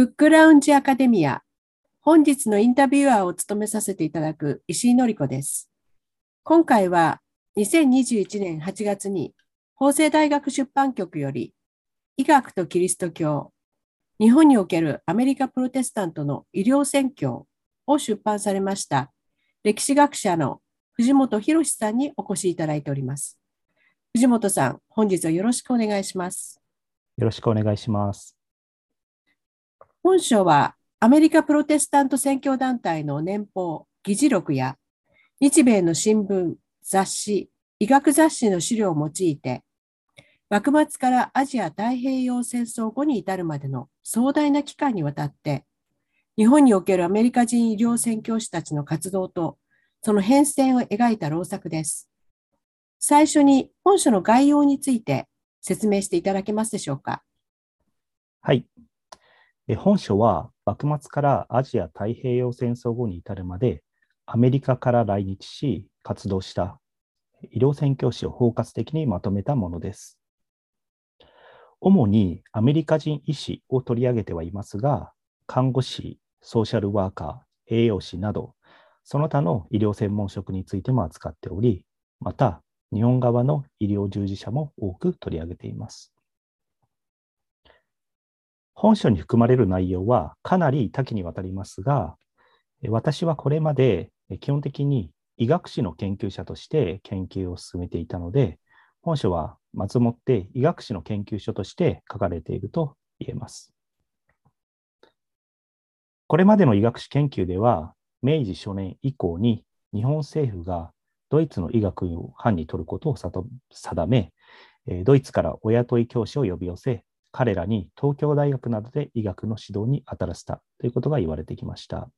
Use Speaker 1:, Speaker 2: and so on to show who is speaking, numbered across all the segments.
Speaker 1: ブックラウンジアカデミア。本日のインタビュアーを務めさせていただく石井のり子です。今回は2021年8月に法政大学出版局より医学とキリスト教、日本におけるアメリカプロテスタントの医療宣教を出版されました歴史学者の藤本博さんにお越しいただいております。藤本さん、本日はよろしくお願いします。
Speaker 2: よろしくお願いします。
Speaker 1: 本書はアメリカプロテスタント宣教団体の年報、議事録や日米の新聞、雑誌、医学雑誌の資料を用いて、幕末からアジア太平洋戦争後に至るまでの壮大な期間にわたって、日本におけるアメリカ人医療宣教師たちの活動と、その変遷を描いた老作です。最初に本書の概要について説明していただけますでしょうか？
Speaker 2: はい。本書は幕末からアジア太平洋戦争後に至るまでアメリカから来日し活動した医療宣教師を包括的にまとめたものです。主にアメリカ人医師を取り上げてはいますが、看護師、ソーシャルワーカー、栄養士など、その他の医療専門職についても扱っており、また日本側の医療従事者も多く取り上げています。本書に含まれる内容はかなり多岐にわたりますが、私はこれまで基本的に医学史の研究者として研究を進めていたので、本書はまずもって医学史の研究書として書かれていると言えます。これまでの医学史研究では、明治初年以降に日本政府がドイツの医学を班に取ることを定め、ドイツからお雇い教師を呼び寄せ、彼らに東京大学などで医学の指導に当たらせたということが言われてきました。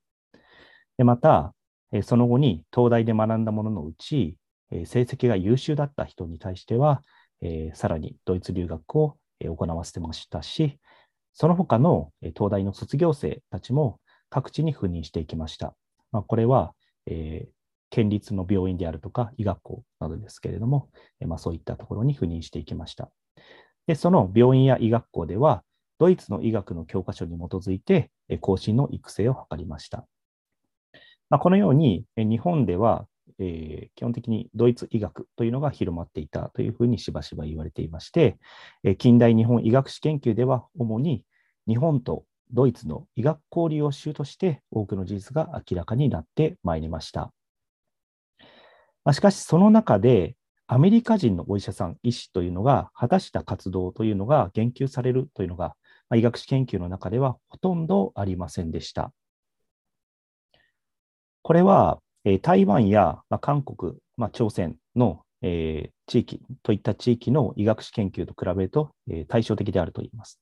Speaker 2: でまた、その後に東大で学んだもののうち、成績が優秀だった人に対しては、さらにドイツ留学を行わせてましたし、その他の東大の卒業生たちも各地に赴任していきました。まあ、これは、えー、県立の病院であるとか医学校などですけれども、まあ、そういったところに赴任していきました。で、その病院や医学校では、ドイツの医学の教科書に基づいて、後進の育成を図りました。まあ、このように、日本では、えー、基本的にドイツ医学というのが広まっていたというふうにしばしば言われていまして、え近代日本医学史研究では主に日本とドイツの医学交流を主として多くの事実が明らかになってまいりました。まあ、しかし、その中でアメリカ人のお医者さん、医師というのが果たした活動というのが言及されるというのが、医学史研究の中ではほとんどありませんでした。これは、え、台湾や、韓国、ま、朝鮮の、え、地域といった地域の医学史研究と比べると、え、対照的であると言います。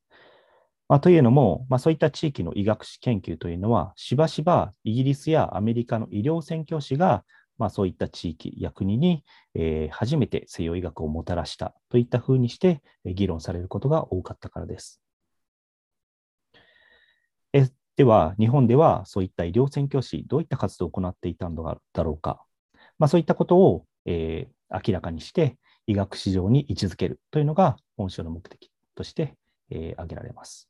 Speaker 2: まあ、というのも、まあ、そういった地域の医学史研究というのは、しばしばイギリスやアメリカの医療宣教師がまあ、そういった地域や国に、えー、初めて西洋医学をもたらしたといったふうにして議論されることが多かったからです。えでは、日本ではそういった医療宣教師、どういった活動を行っていたのだろうか。まあ、そういったことを、えー、明らかにして、医学史上に位置づけるというのが本書の目的として、えー、挙げられます。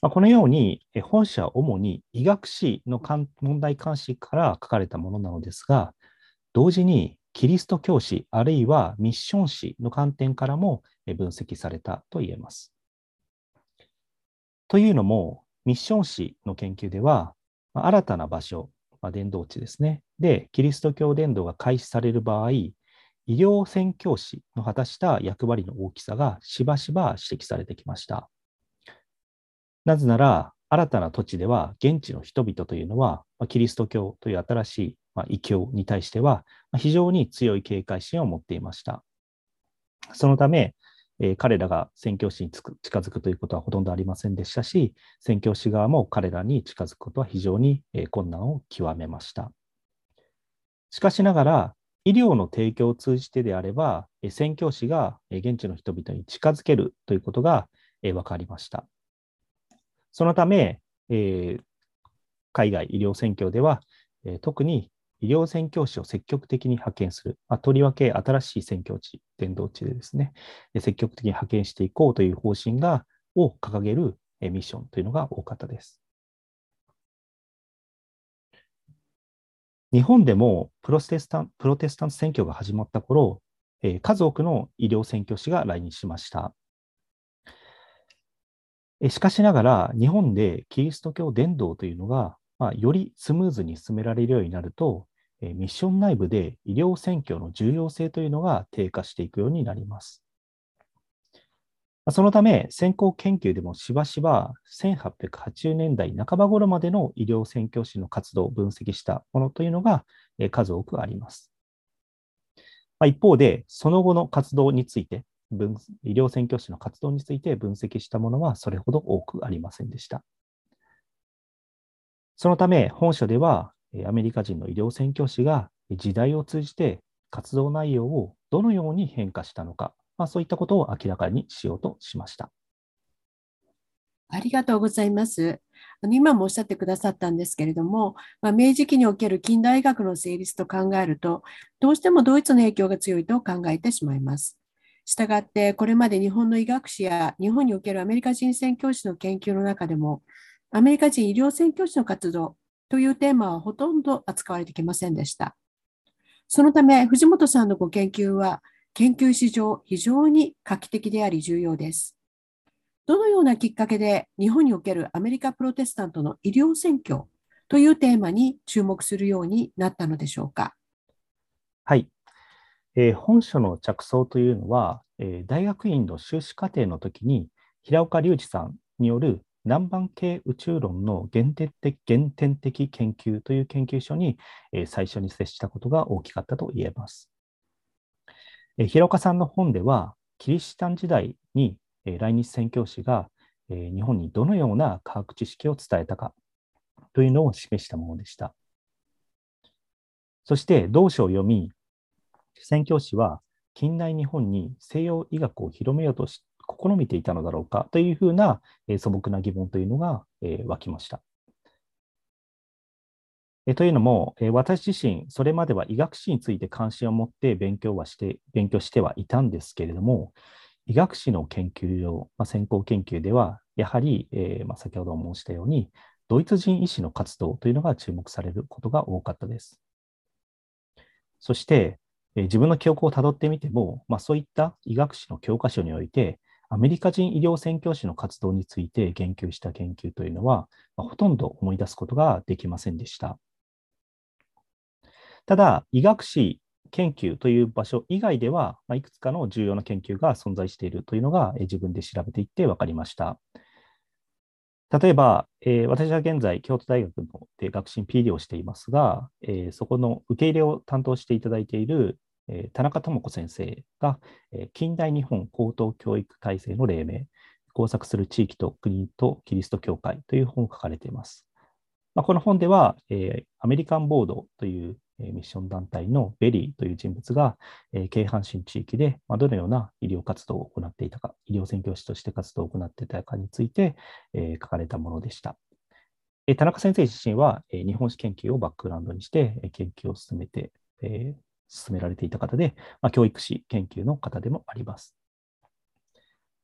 Speaker 2: まあ、このように、本書は主に医学史の問題監視から書かれたものなのですが、同時にキリスト教師あるいはミッション史の観点からも分析されたと言えます。というのも、ミッション史の研究では、新たな場所、まあ、伝道地ですね。で、キリスト教伝道が開始される場合、医療宣教師の果たした役割の大きさがしばしば指摘されてきました。なぜなら、新たな土地では現地の人々というのは、キリスト教という新しい異教に対しては非常に強い警戒心を持っていました。そのため、彼らが宣教師に近づくということはほとんどありませんでしたし、宣教師側も彼らに近づくことは非常に困難を極めました。しかしながら、医療の提供を通じてであれば、宣教師が現地の人々に近づけるということが分かりました。そのため、えー、海外医療選挙では、えー、特に医療宣教師を積極的に派遣する、まあ、とりわけ新しい宣教地、伝道地でですね、積極的に派遣していこうという方針がを掲げるミッションというのが多かったです。日本でもプロテスタンプロテスタント選挙が始まった頃、え数多くの医療宣教師が来日しました。しかしながら、日本でキリスト教伝道というのが、まあ、よりスムーズに進められるようになると、ミッション内部で医療宣教の重要性というのが低下していくようになります。そのため、先行研究でもしばしば1880年代半ば頃までの医療宣教師の活動を分析したものというのが数多くあります。一方で、その後の活動について、分医療宣教師の活動について分析したものはそれほど多くありませんでした。そのため、本書ではアメリカ人の医療宣教師が時代を通じて活動内容をどのように変化したのかまあ、そういったことを明らかにしようとしました。
Speaker 1: ありがとうございます。あの今もおっしゃってくださったんですけれども、まあ、明治期における近代医学の成立と考えると、どうしてもドイツの影響が強いと考えてしまいます。したがって、これまで日本の医学史や日本におけるアメリカ人宣教師の研究の中でも、アメリカ人医療宣教師の活動というテーマはほとんど扱われてきませんでした。そのため、藤本さんのご研究は、研究史上非常に画期的であり重要です。どのようなきっかけで日本におけるアメリカプロテスタントの医療選挙というテーマに注目するようになったのでしょうか？
Speaker 2: はい。えー、本書の着想というのは、えー、大学院の修士課程の時に平岡隆二さんによる南蛮系宇宙論の原点的原点的研究という研究所に、えー、最初に接したことが大きかったと言えます。え平岡さんの本では、キリシタン時代にえ来日宣教師がえ日本にどのような科学知識を伝えたかというのを示したものでした。そして同書を読み、宣教師は近代日本に西洋医学を広めようと試みていたのだろうかというふうなえ素朴な疑問というのがえ湧きました。えというのも、え私自身、それまでは医学史について関心を持って勉強はして、勉強してはいたんですけれども、医学史の研究上、まあ、先行研究では、やはり、えー、まあ、先ほど申したように、ドイツ人医師の活動というのが注目されることが多かったです。そして、え、自分の記憶をたどってみても、まあ、そういった医学史の教科書において、アメリカ人医療宣教師の活動について言及した研究というのは、まあ、ほとんど思い出すことができませんでした。ただ、医学史研究という場所以外では、まあ、いくつかの重要な研究が存在しているというのが、え自分で調べていって分かりました。例えば、えー、私は現在、京都大学ので学進 PD をしていますが、えー、そこの受け入れを担当していただいている、えー、田中智子先生が、え近代日本高等教育体制の黎明、交錯する地域と国とキリスト教会という本を書かれています。まあ、この本では、えアメリカンボードというミッション団体のベリーという人物が、京阪神地域でどのような医療活動を行っていたか、医療宣教師として活動を行っていたかについて書かれたものでした。田中先生自身は日本史研究をバックグラウンドにして研究を進めて、進められていた方で、ま、教育史研究の方でもあります。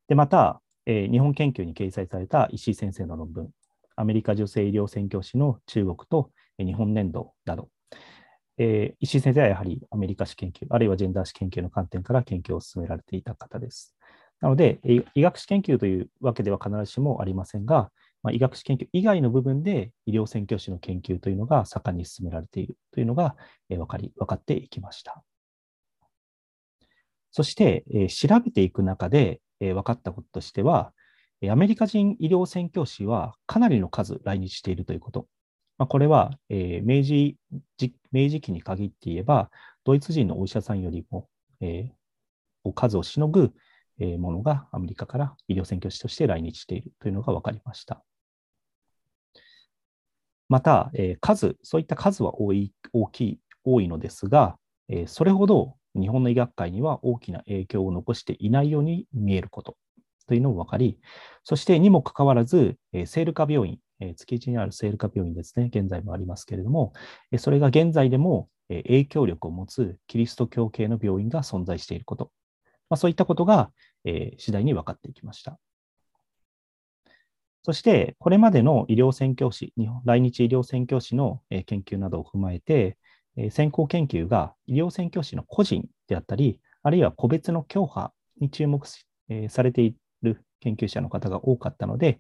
Speaker 2: で、また、日本研究に掲載された石井先生の論文、アメリカ女性医療宣教師の中国と日本年度など、えー、石井先生はやはりアメリカ史研究、あるいはジェンダー史研究の観点から研究を進められていた方です。なので、医学史研究というわけでは必ずしもありませんが、まあ、医学史研究以外の部分で医療宣教師の研究というのが盛んに進められているというのが、えー、分かり分かっていきました。そして、えー、調べていく中で、えー、分かったこととしては、アメリカ人医療宣教師はかなりの数来日しているということ。まあ、これは、えー、明治明治期に限って言えば、ドイツ人のお医者さんよりも、えー、数をしのぐ、えー、ものがアメリカから医療宣教師として来日しているというのが分かりました。また、えー、数、そういった数は多い大きい多いのですが、えー、それほど日本の医学界には大きな影響を残していないように見えることというのも分かり、そしてにもかかわらず、えー、セールカ病院、え築地にある聖ルカ病院ですね、現在もありますけれども、えそれが現在でもえ影響力を持つキリスト教系の病院が存在していること、まあ、そういったことが、え次第に分かっていきました。そして、これまでの医療宣教師、日本来日医療宣教師の研究などを踏まえて、先行研究が医療宣教師の個人であったり、あるいは個別の教派に注目されている研究者の方が多かったので、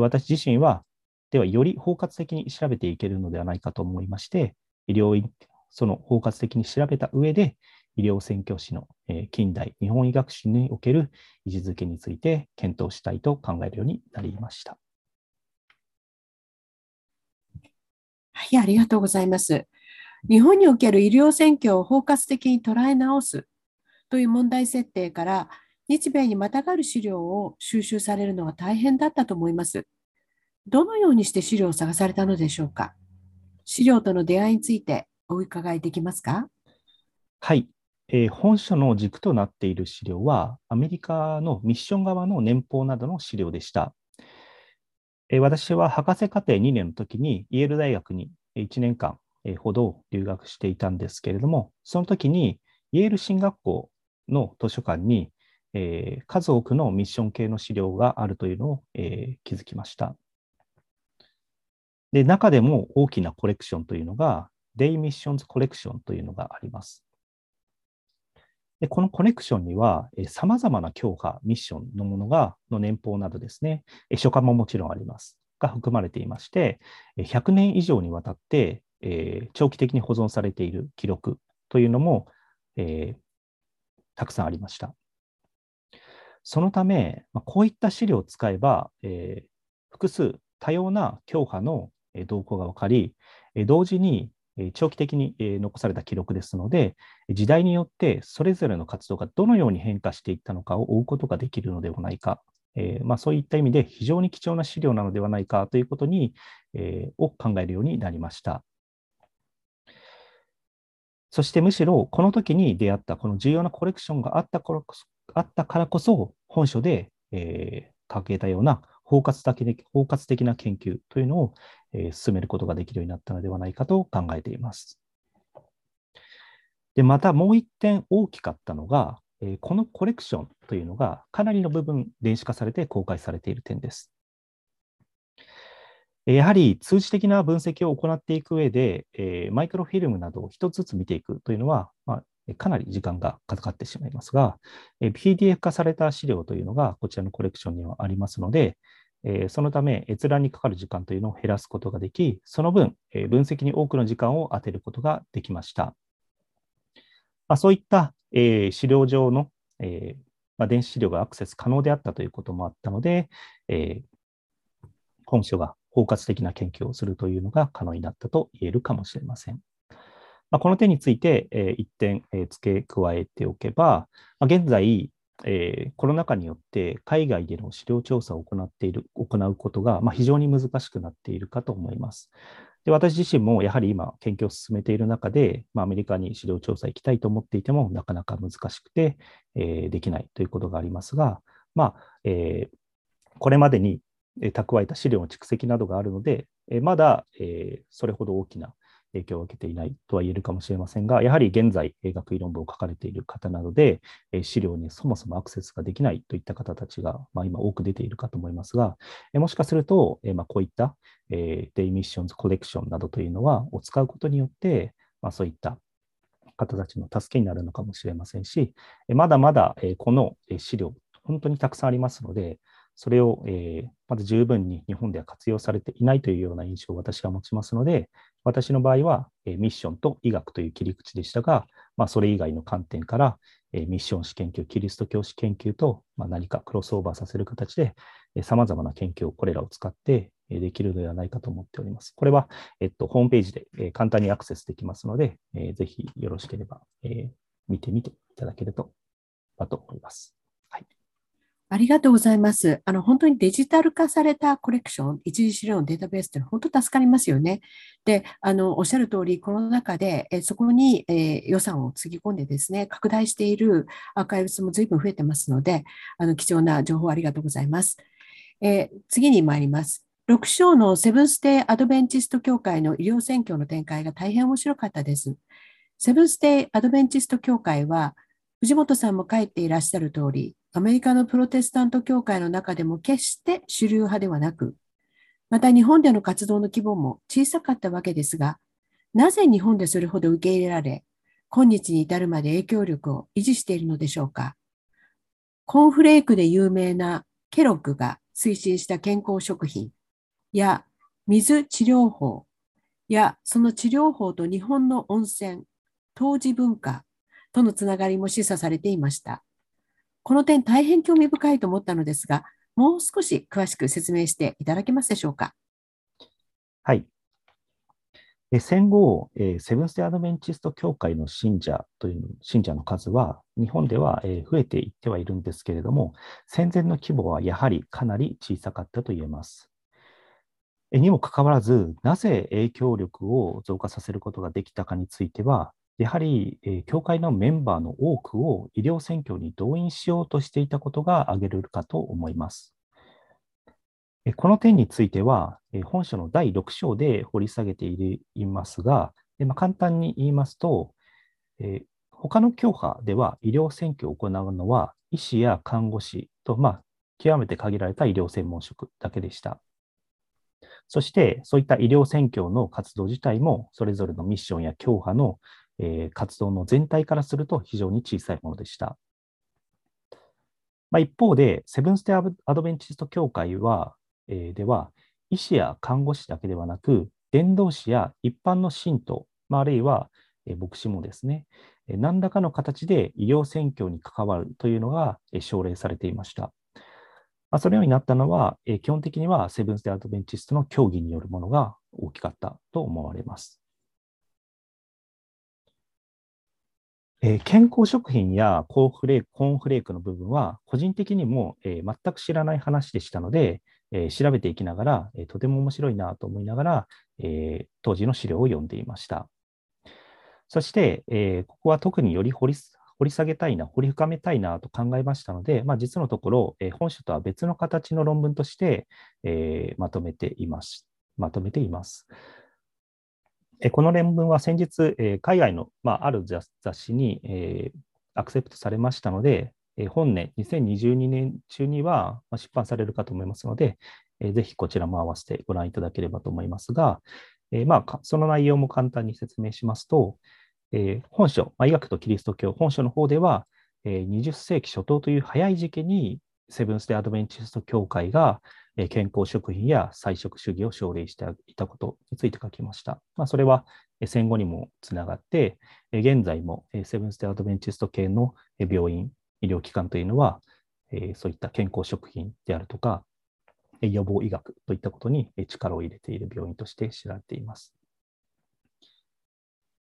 Speaker 2: 私自身は、ではより包括的に調べていけるのではないかと思いまして、医療院、その包括的に調べた上で、医療宣教師の近代日本医学史における位置づけについて検討したいと考えるようになりました。
Speaker 1: はい、ありがとうございます。日本における医療選挙を包括的に捉え直すという問題設定から日米にまたがる資料を収集されるのは大変だったと思います。どのようにして資料を探されたのでしょうか？資料との出会いについてお伺いできますか？
Speaker 2: はい、えー、本書の軸となっている資料は、アメリカのミッション側の年俸などの資料でした。えー、私は博士課程2年の時にイェール大学に1年間ほど留学していたんですけれども、その時にイェール進学校の図書館に、えー、数多くのミッション系の資料があるというのを、えー、気づきました。で、中でも大きなコレクションというのが、デイミッションズコレクションというのがあります。でこのコレクションには、さまざまな教派、ミッションのものが、の年俸などですね、書簡ももちろんあります。が含まれていまして、100年以上にわたって、え、長期的に保存されている記録というのも、えー、たくさんありました。そのため、こういった資料を使えば、えー、複数多様な教派の動向が分かり、同時に長期的に残された記録ですので、時代によってそれぞれの活動がどのように変化していったのかを追うことができるのではないか、え、まあ、そういった意味で非常に貴重な資料なのではないかということに、え、を考えるようになりました。そしてむしろこの時に出会ったこの重要なコレクションがあったからこ、あったからこそ本書で、えー、掲げたような包括的包括的な研究というのを、え、進めることができるようになったのではないかと考えています。で、またもう一点大きかったのが、え、このコレクションというのがかなりの部分電子化されて公開されている点です。やはり通知的な分析を行っていく上で、え、マイクロフィルムなどを一つずつ見ていくというのは、まあ、かなり時間がかかってしまいますが、え、PDF 化された資料というのがこちらのコレクションにはありますので、え、そのため閲覧にかかる時間というのを減らすことができ、その分、え分析に多くの時間を当てることができました。まあ、そういった、え資料上の、えまあ、電子資料がアクセス可能であったということもあったので、え本書が包括的な研究をするというのが可能になったと言えるかもしれません。まあ、この点について、え、一点、え、付け加えておけば、ま、現在、えー、コロナ禍によって海外での資料調査を行っている、行うことが、まあ、非常に難しくなっているかと思います。で私自身もやはり今、研究を進めている中で、まあ、アメリカに資料調査行きたいと思っていても、なかなか難しくて、えー、できないということがありますが、まあえー、これまでに蓄えた資料の蓄積などがあるので、まだえーそれほど大きな影響を受けていないとは言えるかもしれませんが、やはり現在、学位論文を書かれている方などで、資料にそもそもアクセスができないといった方たちが、まあ、今多く出ているかと思いますが、もしかすると、まあ、こういったデイミッションズコレクションなどというのは、を使うことによって、まあ、そういった方たちの助けになるのかもしれませんし、まだまだこの資料、本当にたくさんありますので、それを、え、まだ十分に日本では活用されていないというような印象を私は持ちますので、私の場合は、え、ミッションと医学という切り口でしたが、まあ、それ以外の観点から、え、ミッション史研究、キリスト教史研究と、ま、何かクロスオーバーさせる形で、さまざまな研究をこれらを使って、え、できるのではないかと思っております。これは、えっと、ホームページで、え、簡単にアクセスできますので、えー、ぜひよろしければ、えー、見てみていただけると、だと思います。
Speaker 1: ありがとうございます。あの、本当にデジタル化されたコレクション、一次資料のデータベースって本当助かりますよね。で、あの、おっしゃる通り、この中で、えそこに、え予算をつぎ込んでですね、拡大しているアーカイブスも随分増えてますので、あの、貴重な情報ありがとうございます。え次に参ります。6章のセブンステイアドベンチスト協会の医療選挙の展開が大変面白かったです。セブンステイアドベンチスト協会は、藤本さんも書いていらっしゃる通り、アメリカのプロテスタント教会の中でも決して主流派ではなく、また日本での活動の規模も小さかったわけですが、なぜ日本でそれほど受け入れられ、今日に至るまで影響力を維持しているのでしょうか。コーンフレークで有名なケロッグが推進した健康食品や水治療法やその治療法と日本の温泉、当時文化とのつながりも示唆されていました。この点大変興味深いと思ったのですが、もう少し詳しく説明していただけますでしょうか？
Speaker 2: はい。戦後、セブンス・テ・アドベンチスト教会の信者という信者の数は、日本では増えていってはいるんですけれども、戦前の規模はやはりかなり小さかったと言えます。にもかかわらず、なぜ影響力を増加させることができたかについては、やはり、教会のメンバーの多くを医療選挙に動員しようとしていたことが挙げられるかと思います。この点については、本書の第6章で掘り下げていますが、簡単に言いますと、他の教派では医療選挙を行うのは医師や看護師と、まあ、極めて限られた医療専門職だけでした。そして、そういった医療選挙の活動自体も、それぞれのミッションや教派の、え活動の全体からすると非常に小さいものでした。まあ、一方で、セブンステアドベンチスト協会はえ、では、医師や看護師だけではなく、伝道師や一般の信徒、まあ、あるいは牧師もですね、何らかの形で医療選挙に関わるというのが奨励されていました。ま、そのようになったのは、基本的にはセブンス・デ・アドベンチストの協議によるものが大きかったと思われます。健康食品やコーンフレークーンフレークの部分は、個人的にも全く知らない話でしたので、えー、調べていきながら、えー、とても面白いなと思いながら、えー、当時の資料を読んでいました。そして、えここは特により掘り掘り下げたいな、掘り深めたいなと考えましたので、まあ、実のところ、え本書とは別の形の論文として、えまとめています。まとめています。この論文は先日、海外の、まあ、ある雑誌に、えアクセプトされましたので、本年2022年中には出版されるかと思いますので、ぜひこちらも合わせてご覧いただければと思いますが、まあ、その内容も簡単に説明しますと、本書、医学とキリスト教、本書の方では、20世紀初頭という早い時期にセブンス・デ・アドベンチスト教会が健康食品や菜食主義を奨励していたことについて書きました。まあ、それは戦後にもつながって、現在もセブンス・デ・アドベンチスト系の病院、医療機関というのは、そういった健康食品であるとか、予防医学といったことに力を入れている病院として知られています。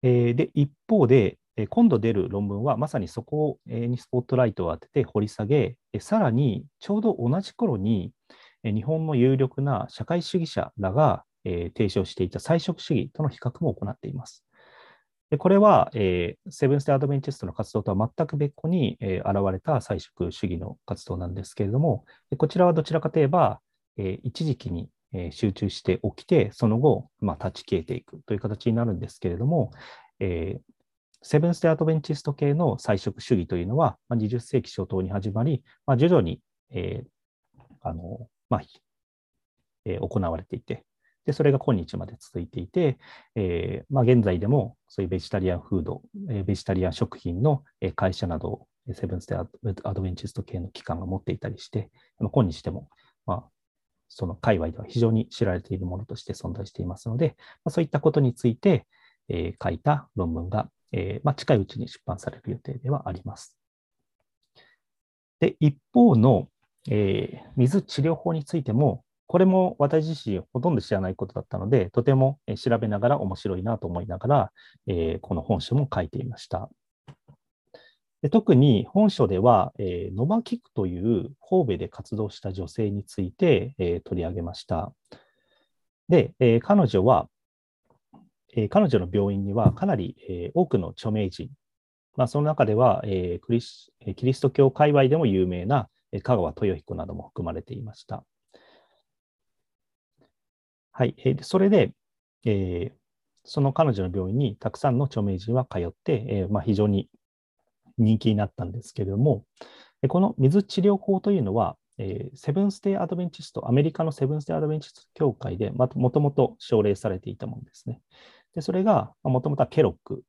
Speaker 2: で一方で、今度出る論文はまさにそこにスポットライトを当てて掘り下げ、さらにちょうど同じ頃に日本の有力な社会主義者らが提唱していた菜食主義との比較も行っています。これは、えー、セブンス・テ・アドベンチストの活動とは全く別個に、えー、現れた菜食主義の活動なんですけれども、こちらはどちらかといえば、えー、一時期に、え、集中して起きて、その後、まあ、立ち消えていくという形になるんですけれども、え、セブンス・テ・アドベンチスト系の菜食主義というのは、まあ、20世紀初頭に始まり、まあ、徐々に、えーあのまあえー、行われていて、で、それが今日まで続いていて、えー、まあ、現在でもそういうベジタリアンフード、えベジタリアン食品の会社などをセブンス・デ・アドベンチスト系の機関が持っていたりして、まあ、今日でも、まあ、その界隈では非常に知られているものとして存在していますので、まあ、そういったことについて、えー、書いた論文が、えー、まあ、近いうちに出版される予定ではあります。で、一方の、えー、水治療法についても、これも私自身ほとんど知らないことだったので、とても調べながら面白いなと思いながら、えー、この本書も書いていました。で特に本書では、えー、ノバキクという神戸で活動した女性について、えー、取り上げました。で、えー、彼女は、えー、彼女の病院にはかなり、えー、多くの著名人、まあ、その中では、えークリス、キリスト教界隈でも有名な香川豊彦なども含まれていました。はい。え、それで、えー、その彼女の病院にたくさんの著名人は通って、えーまあ、非常に人気になったんですけれども、この水治療法というのは、えー、セブンステイ・アドベンチスト、アメリカのセブンステイ・アドベンチスト協会でもともと奨励されていたものですね。でそれがもともとはケロック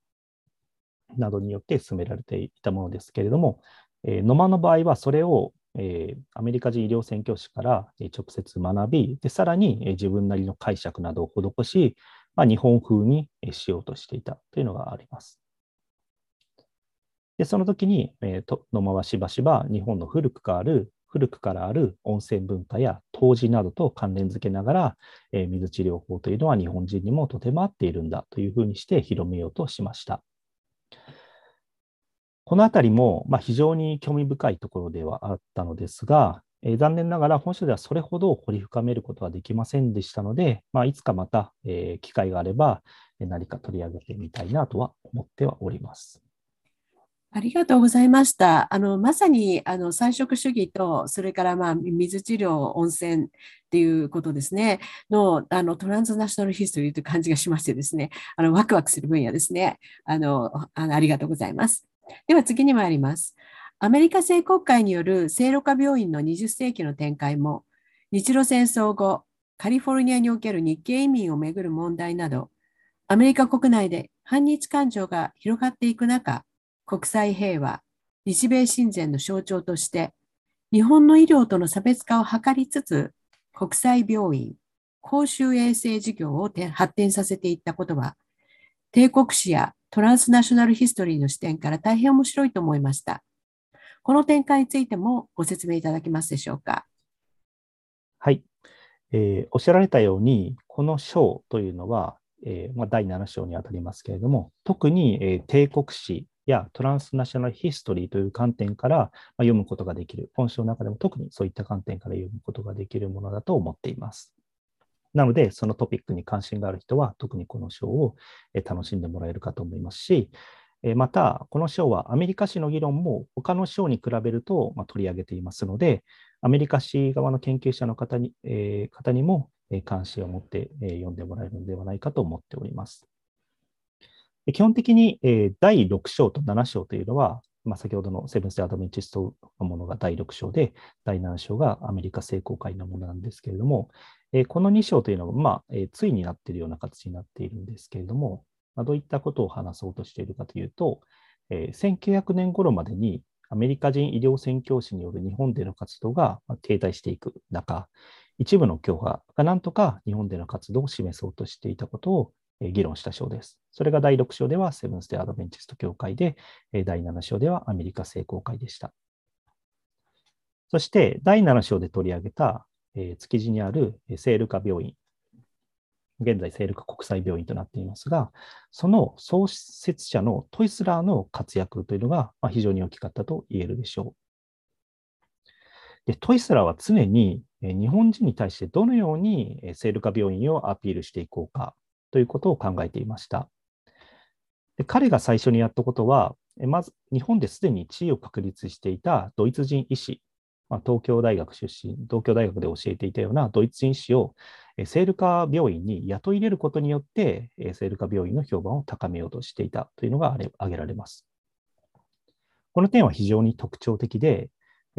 Speaker 2: などによって進められていたものですけれども、えー、野間の場合はそれを、えー、アメリカ人医療宣教師から直接学び、でさらに自分なりの解釈などを施し、まあ、日本風にしようとしていたというのがあります。でその時に、えー、野間はしばしば日本の古くからある古くからある温泉文化や湯治などと関連づけながら、えー、水治療法というのは日本人にもとても合っているんだというふうにして広めようとしました。このあたりも、まあ、非常に興味深いところではあったのですが、えー、残念ながら本書ではそれほど掘り深めることはできませんでしたので、まあ、いつかまた、えー、機会があれば何か取り上げてみたいなとは思ってはおります。
Speaker 1: ありがとうございました。あのまさにあの菜食主義と、それからまあ水治療、温泉っていうことですね、のあのトランスナショナルヒストリーという感じがしましてですね、あのワクワクする分野ですね。あのあのありがとうございます。では次に参ります。アメリカ聖国会による聖路加病院の20世紀の展開も、日露戦争後、カリフォルニアにおける日系移民をめぐる問題など、アメリカ国内で反日感情が広がっていく中、国際平和、日米親善の象徴として、日本の医療との差別化を図りつつ、国際病院、公衆衛生事業を発展させていったことは、帝国史やトランスナショナルヒストリーの視点から大変面白いと思いました。この展開についてもご説明いただけますでしょうか？
Speaker 2: はい。えー、おっしゃられたように、この章というのは、えーまあ、第7章にあたりますけれども、特に、えー、帝国史やトランスナショナルヒストリーという観点から、まあ、読むことができる、本書の中でも特にそういった観点から読むことができるものだと思っています。なので、そのトピックに関心がある人は、特にこの章を楽しんでもらえるかと思いますし、また、この章はアメリカ史の議論も他の章に比べると取り上げていますので、アメリカ史側の研究者の方に,、え、方にも関心を持って読んでもらえるのではないかと思っております。基本的に第6章と7章というのは、まあ、先ほどのセブンス・アドベンチストのものが第6章で、第7章がアメリカ聖公会のものなんですけれども、えこの2章というのは、まあ、えついになっているような形になっているんですけれども、まあ、どういったことを話そうとしているかというと、1900年頃までにアメリカ人医療宣教師による日本での活動が停滞していく中、一部の教派がなんとか日本での活動を示そうとしていたことを議論した章です。それが第6章ではセブンス・テ・アドベンチスト協会で、第7章ではアメリカ聖公会でした。そして第7章で取り上げた築地にある聖ルカ病院、現在聖ルカ国際病院となっていますが、その創設者のトイスラーの活躍というのがまあ非常に大きかったと言えるでしょう。でトイスラーは常に日本人に対してどのように聖ルカ病院をアピールしていこうかということを考えていました。で彼が最初にやったことは、まず日本ですでに地位を確立していたドイツ人医師、まあ、東京大学出身、東京大学で教えていたようなドイツ人医師をセールカ病院に雇い入れることによって、セールカ病院の評判を高めようとしていたというのが挙げられます。この点は非常に特徴的で、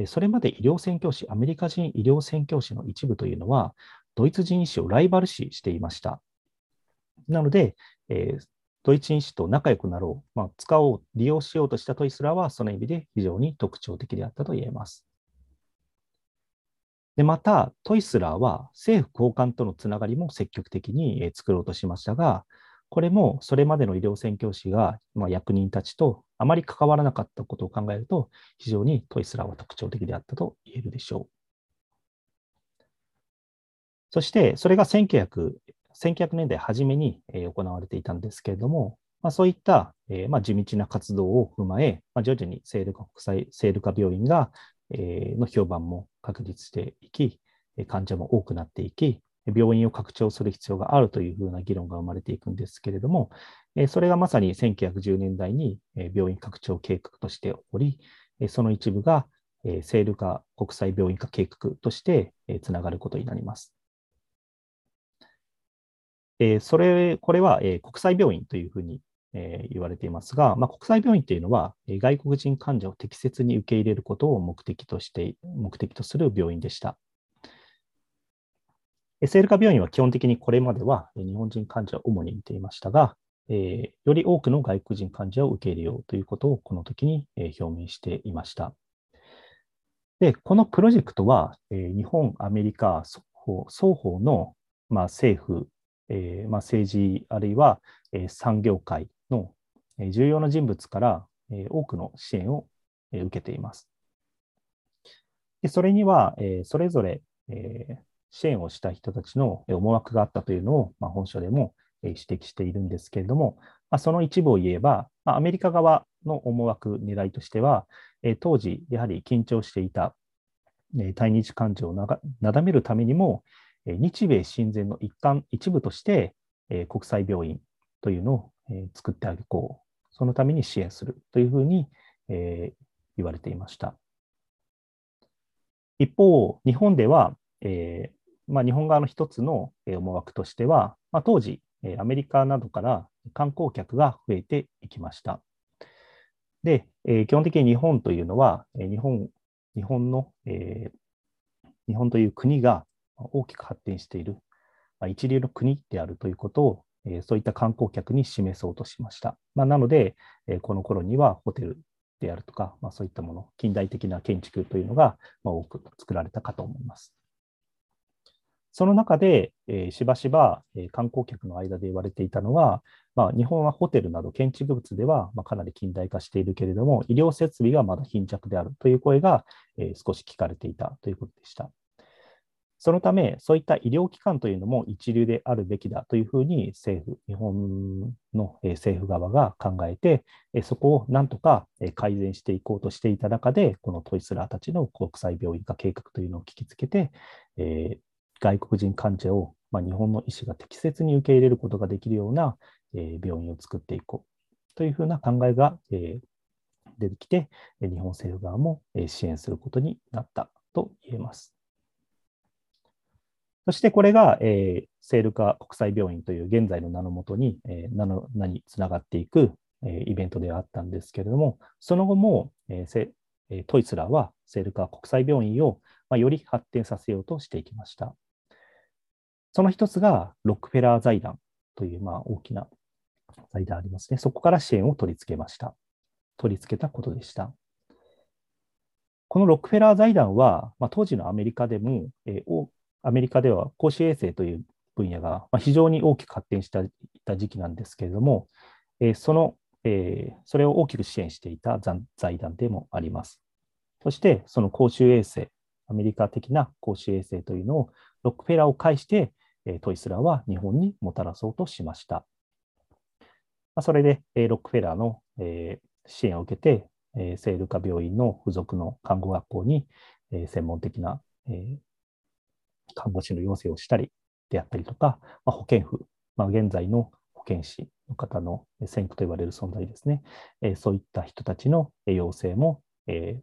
Speaker 2: それまで医療宣教師、アメリカ人医療宣教師の一部というのは、ドイツ人医師をライバル視していました。なので、えー、ドイツ医師と仲良くなろう、まあ、使おう、利用しようとしたトイスラは、その意味で非常に特徴的であったと言えます。でまた、トイスラーは政府高官とのつながりも積極的に作ろうとしましたが、これもそれまでの医療宣教師が、まあ、役人たちとあまり関わらなかったことを考えると、非常にトイスラーは特徴的であったと言えるでしょう。そして、それが1900 1900年代初めに行われていたんですけれども、まあ、そういった、えー、まあ、地道な活動を踏まえ、まあ、徐々にセールカ病院が、の評判も確立していき、患者も多くなっていき、病院を拡張する必要があるというふうな議論が生まれていくんですけれども、それがまさに1910年代に病院拡張計画として起こり、その一部がセールカ国際病院化計画としてつながることになります。それ、これは、国際病院というふうにえー、言われていますが、まあ、国際病院というのは、え外国人患者を適切に受け入れることを目的として、目的とする病院でした。セールカ病院は基本的にこれまでは日本人患者を主に見ていましたが、えー、より多くの外国人患者を受け入れようということをこの時に表明していました。で、このプロジェクトは、えー、日本、アメリカ双方双方の、まあ、政府、えーまあ、政治あるいは、えー、産業界重要な人物から、多くの支援を、受けています。でそれには、それぞれ、支援をした人たちの思惑があったというのを、本書でも指摘しているんですけれども、その一部を言えば、アメリカ側の思惑、狙いとしては、当時、やはり緊張していた対日感情をなだめるためにも、日米親善の一環、一部として、国際病院というのを作ってあげこう、そのために支援するというふうに言われていました。一方、日本では、えー、まあ、日本側の一つの思惑としては、まあ、当時、アメリカなどから観光客が増えていきました。でえ、基本的に日本というのは、日本日本の、えー、日本という国が大きく発展している、まあ、一流の国であるということを、え、そういった観光客に示そうとしました。まあ、なので、えー、この頃にはホテルであるとか、まあ、そういったもの、近代的な建築というのが、まあ、多く作られたかと思います。その中で、え、しばしば、え、観光客の間で言われていたのは、まあ、日本はホテルなど建築物では、ま、かなり近代化しているけれども、医療設備がまだ貧弱であるという声が、え、少し聞かれていたということでした。そのため、そういった医療機関というのも一流であるべきだというふうに政府、日本の政府側が考えて、そこをなんとか改善していこうとしていた中で、このトイスラーたちの国際病院化計画というのを聞きつけて、えー、外国人患者を、まあ、日本の医師が適切に受け入れることができるような、え、病院を作っていこうというふうな考えが、え、出てきて、日本政府側も支援することになったと言えます。そしてこれが、えー、セールカ国際病院という現在の名のもとに、えー、名の名につながっていく、えー、イベントではあったんですけれども、その後も、えー、トイツラーはセールカ国際病院を、まあ、より発展させようとしていきました。その一つがロックフェラー財団という、まあ、大きな財団ありますね。そこから支援を取り付けました。取り付けたことでした。このロックフェラー財団は、まあ、当時のアメリカでも、えー、アメリカでは公衆衛生という分野が、非常に大きく発展したた時期なんですけれども、え、その、え、それを大きく支援していた財団でもあります。そして、その公衆衛生、アメリカ的な公衆衛生というのをロックフェラーを介して、トイスラーは日本にもたらそうとしました。それで、ロックフェラーの支援を受けて、聖ルカ病院の付属の看護学校に専門的な看護師の養成をしたりであったりとかま、保健婦、まあ、現在の保健師の方の先駆と言われる存在ですね、えそういった人たちの養成も、え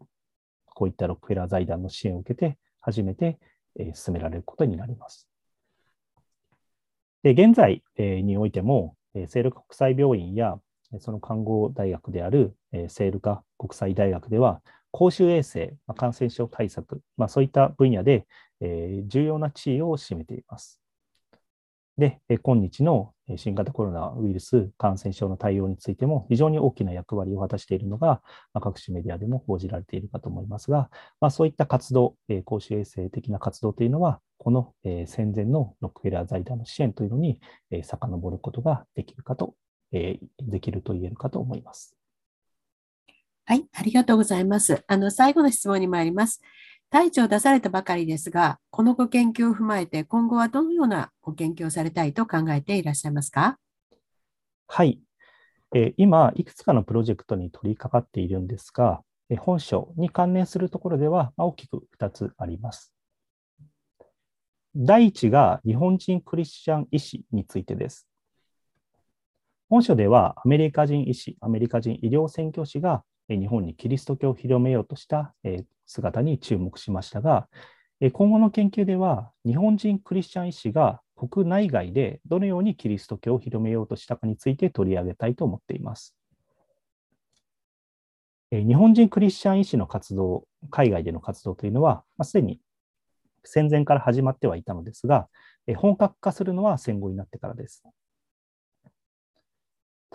Speaker 2: こういったロックフェラー財団の支援を受けて、初めてえ進められることになります。で現在えにおいても、セール国際病院やその看護大学であるセールカ国際大学では、公衆衛生ま、感染症対策、まあ、そういった分野でえ重要な地位を占めています。で、今日の新型コロナウイルス感染症の対応についても非常に大きな役割を果たしているのがま、各種メディアでも報じられているかと思いますが、まあ、そういった活動、え公衆衛生的な活動というのは、このえ戦前のロックフェラー財団の支援というのにえ遡ることができるかと、えできると言えるかと思います。
Speaker 1: はい、ありがとうございます。あの、最後の質問に参ります。大地を出されたばかりですが、このご研究を踏まえて、今後はどのようなご研究をされたいと考えていらっしゃいますか？
Speaker 2: はい。え今、いくつかのプロジェクトに取り掛かっているんですが、え本書に関連するところでは、ま大きく2つあります。第1が日本人クリスチャン医師についてです。本書ではアメリカ人医師、アメリカ人医療宣教師が日本にキリスト教を広めようとした姿に注目しましたが、今後の研究では、日本人クリスチャン医師が国内外でどのようにキリスト教を広めようとしたかについて取り上げたいと思っています。日本人クリスチャン医師の活動、海外での活動というのは、すでに戦前から始まってはいたのですが、本格化するのは戦後になってからです。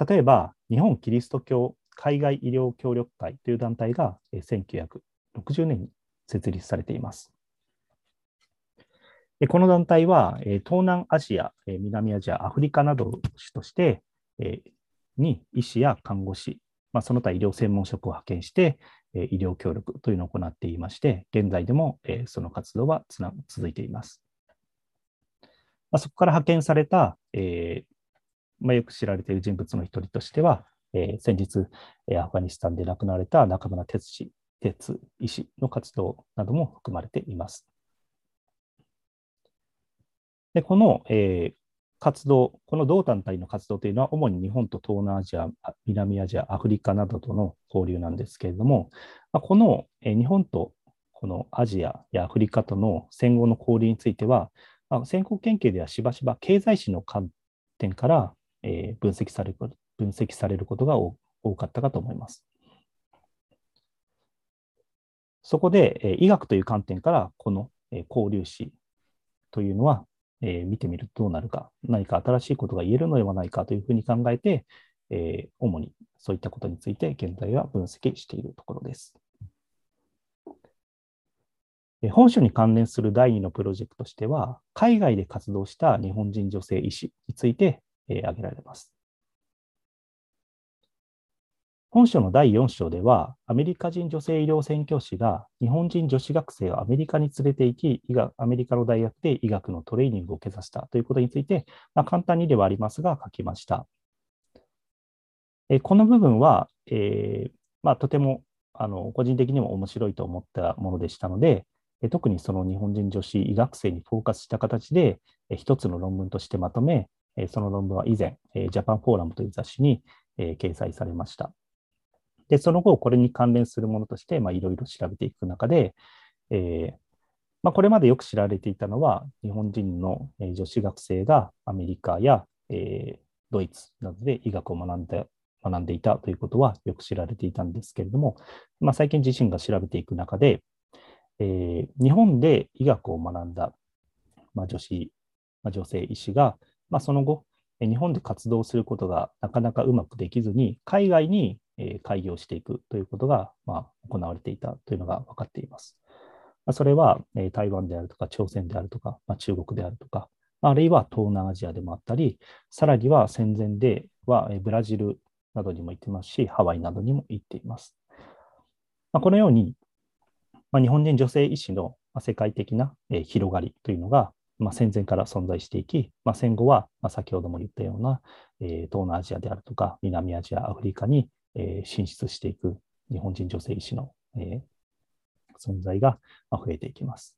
Speaker 2: 例えば、日本キリスト教海外医療協力会という団体が1960年に設立されています。この団体は、東南アジア、南アジア、アフリカなど主として、に医師や看護師、まあ、その他医療専門職を派遣して、医療協力というのを行っていまして、現在でもその活動は続いています。まあ、そこから派遣された、えーまあ、よく知られている人物の一人としては、えー、先日、えアフガニスタンで亡くなられた中村哲氏、哲医師の活動なども含まれています。でこの、えー、活動、この同団体の活動というのは、主に日本と東南アジア、南アジア、アフリカなどとの交流なんですけれども、ま、この、え、日本とこのアジアやアフリカとの戦後の交流については、まあ、先行研究ではしばしば経済史の観点から、え、分析される分析されることが多かったかと思います。そこで、え、医学という観点からこの、え、交流史というのは、え、見てみるとどうなるか、何か新しいことが言えるのではないかというふうに考えて、え、主にそういったことについて現在は分析しているところです。本書に関連する第2のプロジェクトとしては、海外で活動した日本人女性医師について、え、挙げられます。本書の第4章では、アメリカ人女性医療宣教師が日本人女子学生をアメリカに連れて行き、医学アメリカの大学で医学のトレーニングを受けさせたということについて、まあ、簡単にではありますが書きました。えこの部分は、えー、まあ、とてもあの個人的にも面白いと思ったものでしたので、特にその日本人女子医学生にフォーカスした形で、一つの論文としてまとめ、その論文は以前、ジャパンフォーラムという雑誌に掲載されました。で、その後、これに関連するものとして、いろいろ調べていく中で、えーまあ、これまでよく知られていたのは、日本人の女子学生がアメリカや、えー、ドイツなどで医学を学んで学んでいたということはよく知られていたんですけれども、まあ、最近自身が調べていく中で、えー、日本で医学を学んだ、まあ、女子、まあ、女性医師が、まあ、その後、日本で活動することがなかなかうまくできずに、海外に開業していくということが、まあ、行われていたというのが分かっています。それは、台湾であるとか、朝鮮であるとか、まあ、中国であるとか、あるいは東南アジアでもあったり、さらには戦前ではブラジルなどにも行ってますし、ハワイなどにも行っています。まあ、このように、まあ、日本人女性医師の世界的な広がりというのが、まあ、戦前から存在していき、まあ、戦後は、まあ、先ほども言ったような、えー、東南アジアであるとか、南アジア、アフリカに、えー、進出していく日本人女性医師の、えー、存在が増えていきます。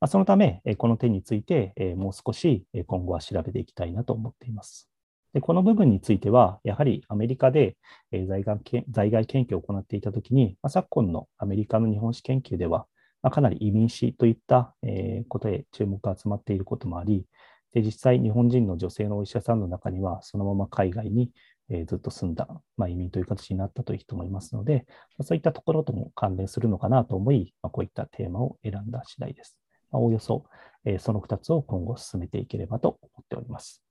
Speaker 2: まあ、そのため、この点について、えー、もう少し今後は調べていきたいなと思っています。でこの部分については、やはりアメリカで在外在外研究を行っていたときに、まあ、昨今のアメリカの日本史研究では、まあ、かなり移民史といった、えー、ことへ注目が集まっていることもあり、で実際、日本人の女性のお医者さんの中には、そのまま海外に、えー、ずっと住んだ、まあ、移民という形になったという人もいますので、まあ、そういったところとも関連するのかなと思い、まあ、こういったテーマを選んだ次第です。まあ、おおよそ、えー、その2つを今後進めていければと思っております。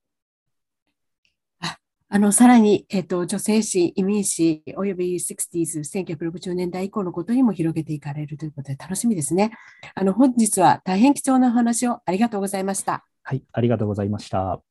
Speaker 1: あの、さらに、えっ、と、女性誌、移民誌、および 60s、1960年代以降のことにも広げていかれるということで楽しみですね。あの、本日は大変貴重なお話をありがとうございました。
Speaker 2: はい、ありがとうございました。